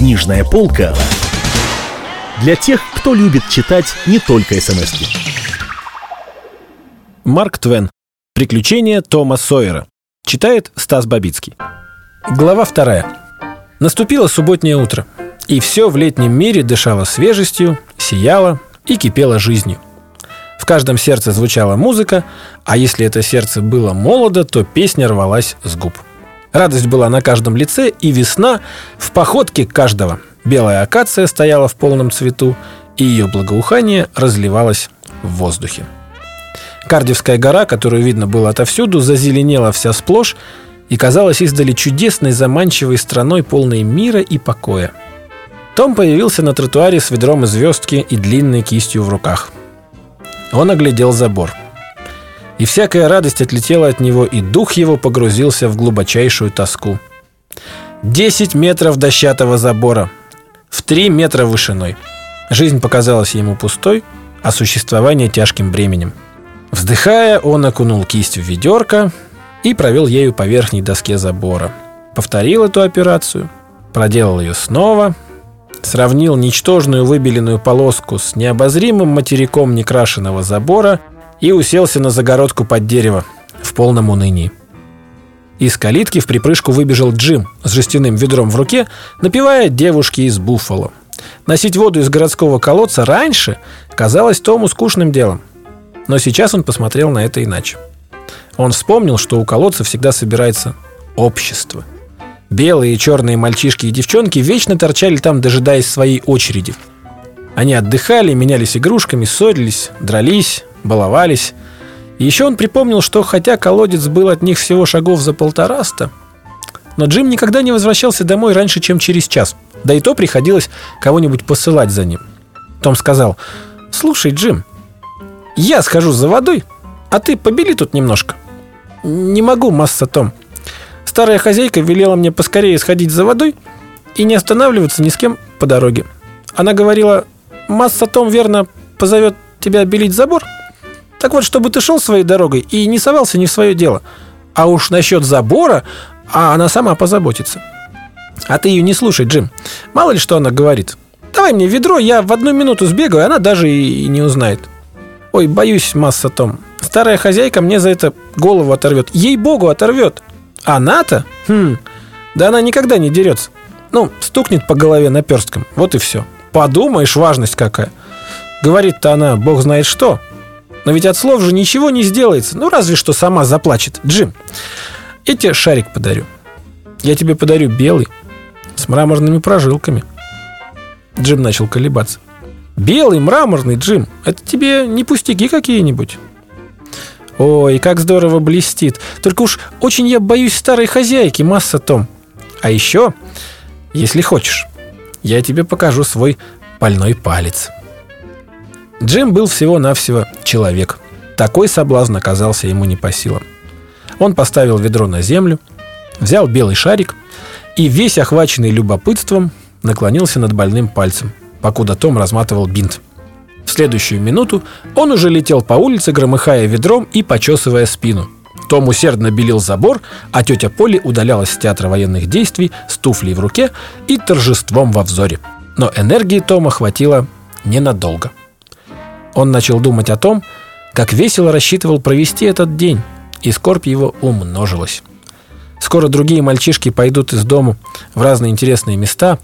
Книжная полка для тех, кто любит читать не только смс -ки. Марк Твен. Приключения Тома Сойера. Читает Стас Бабицкий. Глава вторая. Наступило субботнее утро, и все в летнем мире дышало свежестью, сияло и кипело жизнью. В каждом сердце звучала музыка, а если это сердце было молодо, то песня рвалась с губ. Радость была на каждом лице, и весна в походке каждого – Белая акация стояла в полном цвету, и ее благоухание разливалось в воздухе. Кардивская гора, которую видно было отовсюду, зазеленела вся сплошь и казалась издали чудесной, заманчивой страной, полной мира и покоя. Том появился на тротуаре с ведром звездки и длинной кистью в руках. Он оглядел забор. И всякая радость отлетела от него, и дух его погрузился в глубочайшую тоску. Десять метров дощатого забора – в три метра вышиной. Жизнь показалась ему пустой, а существование тяжким бременем. Вздыхая, он окунул кисть в ведерко и провел ею по верхней доске забора. Повторил эту операцию, проделал ее снова, сравнил ничтожную выбеленную полоску с необозримым материком некрашенного забора и уселся на загородку под дерево в полном унынии. Из калитки в припрыжку выбежал Джим с жестяным ведром в руке, напевая девушки из Буффало. Носить воду из городского колодца раньше казалось Тому скучным делом. Но сейчас он посмотрел на это иначе. Он вспомнил, что у колодца всегда собирается общество. Белые и черные мальчишки и девчонки вечно торчали там, дожидаясь своей очереди. Они отдыхали, менялись игрушками, ссорились, дрались, баловались – еще он припомнил, что хотя колодец был от них всего шагов за полтораста, но Джим никогда не возвращался домой раньше, чем через час. Да и то приходилось кого-нибудь посылать за ним. Том сказал, «Слушай, Джим, я схожу за водой, а ты побели тут немножко». «Не могу, масса Том. Старая хозяйка велела мне поскорее сходить за водой и не останавливаться ни с кем по дороге. Она говорила, масса Том верно позовет тебя белить забор?» Так вот, чтобы ты шел своей дорогой и не совался не в свое дело. А уж насчет забора, а она сама позаботится. А ты ее не слушай, Джим. Мало ли что она говорит. Давай мне ведро, я в одну минуту сбегаю, она даже и не узнает. Ой, боюсь, масса Том. Старая хозяйка мне за это голову оторвет. Ей-богу, оторвет. Она-то? Хм, да она никогда не дерется. Ну, стукнет по голове наперстком. Вот и все. Подумаешь, важность какая. Говорит-то она, бог знает что. Но ведь от слов же ничего не сделается. Ну, разве что сама заплачет. Джим, я тебе шарик подарю. Я тебе подарю белый, с мраморными прожилками. Джим начал колебаться. Белый, мраморный, Джим. Это тебе не пустяки какие-нибудь. Ой, как здорово блестит. Только уж очень я боюсь старой хозяйки, масса Том. А еще, если хочешь, я тебе покажу свой больной палец. Джим был всего-навсего человек. Такой соблазн оказался ему не по силам. Он поставил ведро на землю, взял белый шарик и, весь охваченный любопытством, наклонился над больным пальцем, покуда Том разматывал бинт. В следующую минуту он уже летел по улице, громыхая ведром и почесывая спину. Том усердно белил забор, а тетя Поли удалялась с театра военных действий с туфлей в руке и торжеством во взоре. Но энергии Тома хватило ненадолго. Он начал думать о том, как весело рассчитывал провести этот день, и скорбь его умножилась. Скоро другие мальчишки пойдут из дому в разные интересные места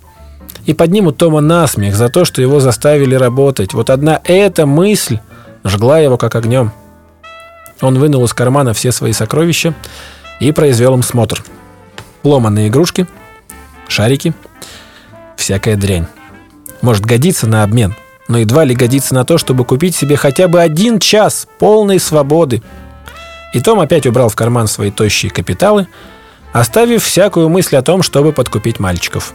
и поднимут Тома на смех за то, что его заставили работать. Вот одна эта мысль жгла его как огнем. Он вынул из кармана все свои сокровища и произвел им смотр. Ломанные игрушки, шарики, всякая дрянь. Может годиться на обмен – но едва ли годится на то, чтобы купить себе хотя бы один час полной свободы. И Том опять убрал в карман свои тощие капиталы, оставив всякую мысль о том, чтобы подкупить мальчиков.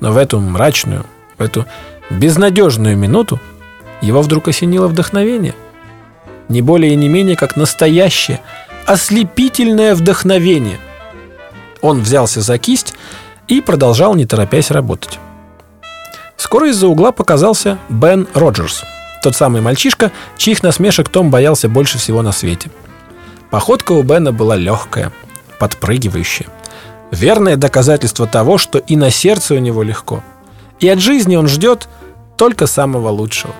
Но в эту мрачную, в эту безнадежную минуту его вдруг осенило вдохновение. Не более и не менее, как настоящее, ослепительное вдохновение. Он взялся за кисть и продолжал, не торопясь, работать. Скоро из-за угла показался Бен Роджерс, тот самый мальчишка, чьих насмешек Том боялся больше всего на свете. Походка у Бена была легкая, подпрыгивающая. Верное доказательство того, что и на сердце у него легко. И от жизни он ждет только самого лучшего.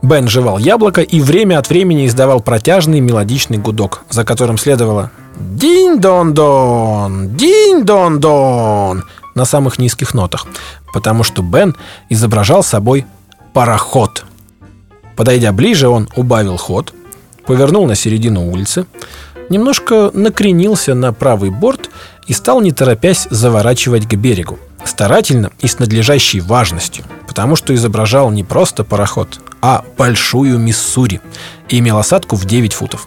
Бен жевал яблоко и время от времени издавал протяжный мелодичный гудок, за которым следовало «Динь-дон-дон! Динь-дон-дон!» на самых низких нотах, потому что Бен изображал собой пароход. Подойдя ближе, он убавил ход, повернул на середину улицы, немножко накренился на правый борт и стал, не торопясь, заворачивать к берегу. Старательно и с надлежащей важностью, потому что изображал не просто пароход, а большую Миссури и имел осадку в 9 футов.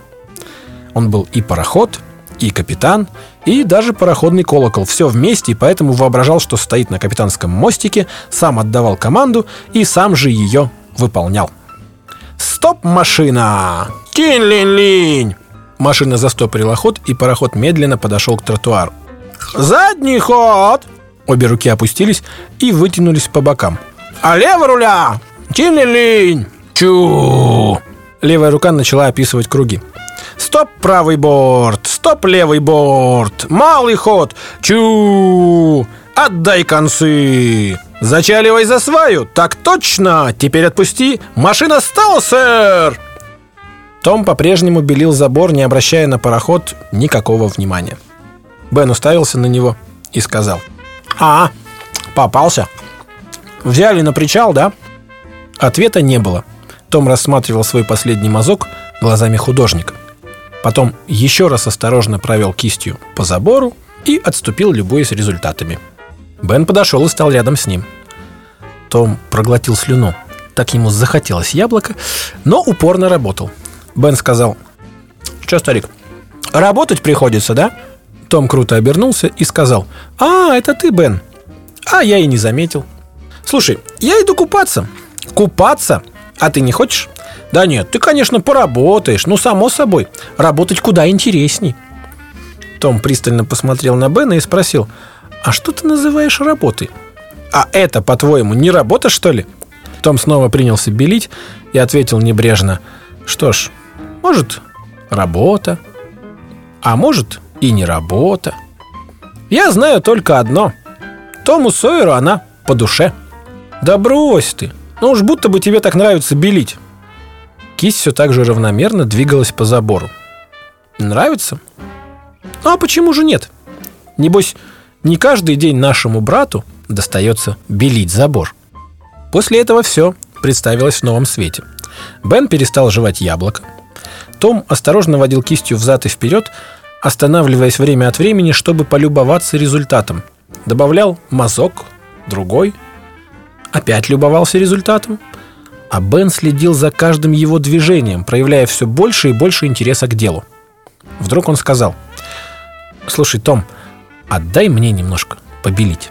Он был и пароход, и капитан, и даже пароходный колокол. Все вместе, и поэтому воображал, что стоит на капитанском мостике, сам отдавал команду и сам же ее выполнял. «Стоп, машина! Кинь-линь-линь!» Машина застопорила ход, и пароход медленно подошел к тротуару. «Задний ход!» Обе руки опустились и вытянулись по бокам. «А лево руля! Кинь-линь-линь! Чу!» Левая рука начала описывать круги. Стоп, правый борт! Стоп, левый борт! Малый ход! Чу! Отдай концы! Зачаливай за сваю! Так точно! Теперь отпусти! Машина стала, сэр! Том по-прежнему белил забор, не обращая на пароход никакого внимания. Бен уставился на него и сказал. «А, попался. Взяли на причал, да?» Ответа не было. Том рассматривал свой последний мазок глазами художника. Потом еще раз осторожно провел кистью по забору и отступил, любуясь результатами. Бен подошел и стал рядом с ним. Том проглотил слюну. Так ему захотелось яблоко, но упорно работал. Бен сказал, «Че, старик, работать приходится, да?» Том круто обернулся и сказал, «А, это ты, Бен». А я и не заметил. «Слушай, я иду купаться». «Купаться? А ты не хочешь?» Да нет, ты, конечно, поработаешь, ну, само собой. Работать куда интересней. Том пристально посмотрел на Бена и спросил, а что ты называешь работой? А это, по-твоему, не работа, что ли? Том снова принялся белить и ответил небрежно, что ж, может, работа, а может и не работа. Я знаю только одно. Тому Сойеру она по душе. Да брось ты, ну уж будто бы тебе так нравится белить. Кисть все так же равномерно двигалась по забору. Нравится? Ну а почему же нет? Небось, не каждый день нашему брату достается белить забор. После этого все представилось в новом свете. Бен перестал жевать яблоко. Том осторожно водил кистью взад и вперед, останавливаясь время от времени, чтобы полюбоваться результатом. Добавлял мазок, другой. Опять любовался результатом – а Бен следил за каждым его движением, проявляя все больше и больше интереса к делу. Вдруг он сказал, «Слушай, Том, отдай мне немножко побелить».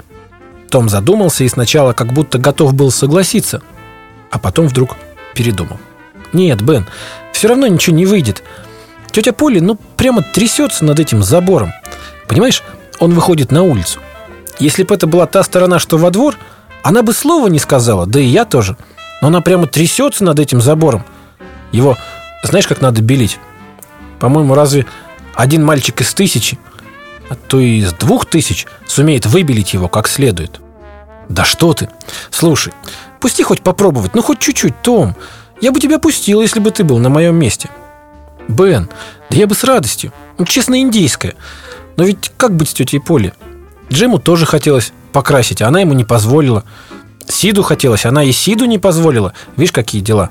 Том задумался и сначала как будто готов был согласиться, а потом вдруг передумал. «Нет, Бен, все равно ничего не выйдет. Тетя Поли, ну, прямо трясется над этим забором. Понимаешь, он выходит на улицу. Если бы это была та сторона, что во двор, она бы слова не сказала, да и я тоже». Но она прямо трясется над этим забором. Его, знаешь, как надо белить? По-моему, разве один мальчик из тысячи, а то и из двух тысяч сумеет выбелить его как следует? Да что ты? Слушай, пусти хоть попробовать, ну хоть чуть-чуть, Том. Я бы тебя пустил, если бы ты был на моем месте. Бен, да я бы с радостью. Ну, честно, индейская. Но ведь как быть с тетей Поли? Джему тоже хотелось покрасить, а она ему не позволила. Сиду хотелось, она и Сиду не позволила. Видишь, какие дела.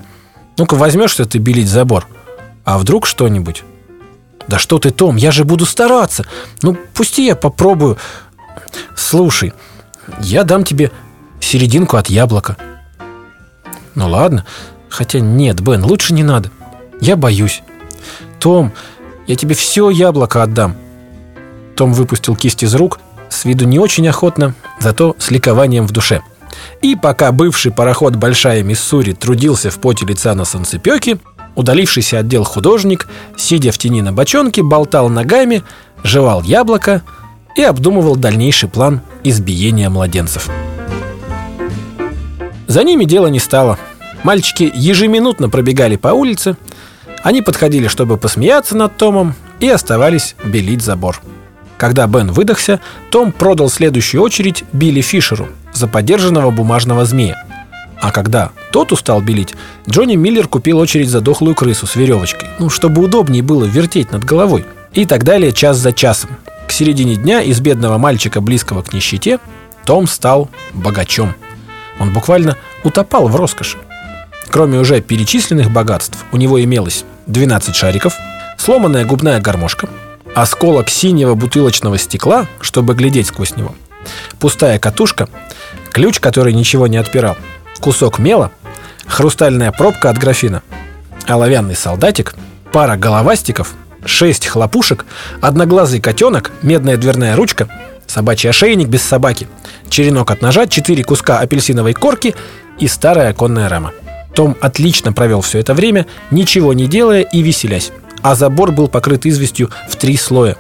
Ну-ка возьмешься ты белить забор. А вдруг что-нибудь? Да что ты, Том, я же буду стараться. Ну, пусти я попробую. Слушай, я дам тебе серединку от яблока. Ну ладно. Хотя нет, Бен, лучше не надо. Я боюсь. Том, я тебе все яблоко отдам. Том выпустил кисть из рук, с виду не очень охотно, зато с ликованием в душе – и пока бывший пароход «Большая Миссури» трудился в поте лица на солнцепеке, удалившийся отдел художник, сидя в тени на бочонке, болтал ногами, жевал яблоко и обдумывал дальнейший план избиения младенцев. За ними дело не стало. Мальчики ежеминутно пробегали по улице, они подходили, чтобы посмеяться над Томом, и оставались белить забор. Когда Бен выдохся, Том продал следующую очередь Билли Фишеру за подержанного бумажного змея. А когда тот устал белить, Джонни Миллер купил очередь за дохлую крысу с веревочкой, ну, чтобы удобнее было вертеть над головой. И так далее час за часом. К середине дня из бедного мальчика, близкого к нищете, том стал богачом. Он буквально утопал в роскоши. Кроме уже перечисленных богатств, у него имелось 12 шариков, сломанная губная гармошка, осколок синего бутылочного стекла, чтобы глядеть сквозь него, пустая катушка, ключ, который ничего не отпирал, кусок мела, хрустальная пробка от графина, оловянный солдатик, пара головастиков, шесть хлопушек, одноглазый котенок, медная дверная ручка, собачий ошейник без собаки, черенок от ножа, четыре куска апельсиновой корки и старая оконная рама. Том отлично провел все это время, ничего не делая и веселясь. А забор был покрыт известью в три слоя.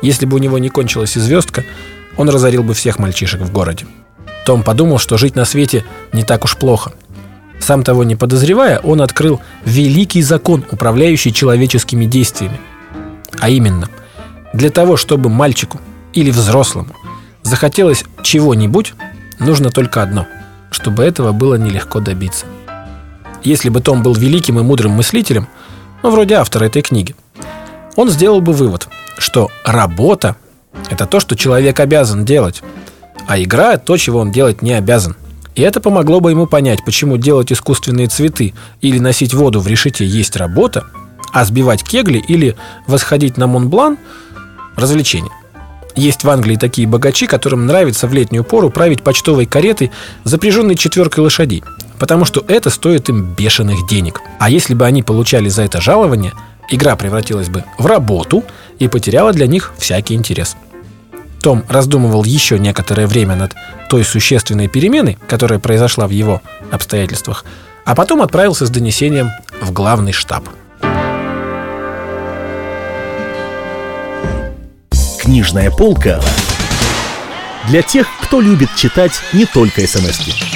Если бы у него не кончилась и звездка, он разорил бы всех мальчишек в городе. Том подумал, что жить на свете не так уж плохо. Сам того не подозревая, он открыл великий закон, управляющий человеческими действиями. А именно, для того, чтобы мальчику или взрослому захотелось чего-нибудь, нужно только одно, чтобы этого было нелегко добиться. Если бы Том был великим и мудрым мыслителем, ну, вроде автора этой книги, он сделал бы вывод, что работа – это то, что человек обязан делать, а игра – то, чего он делать не обязан. И это помогло бы ему понять, почему делать искусственные цветы или носить воду в решете есть работа, а сбивать кегли или восходить на Монблан – развлечение. Есть в Англии такие богачи, которым нравится в летнюю пору править почтовой каретой, запряженной четверкой лошадей – потому что это стоит им бешеных денег. А если бы они получали за это жалование, игра превратилась бы в работу и потеряла для них всякий интерес. Том раздумывал еще некоторое время над той существенной переменой, которая произошла в его обстоятельствах, а потом отправился с донесением в главный штаб. Книжная полка для тех, кто любит читать не только смс -ки.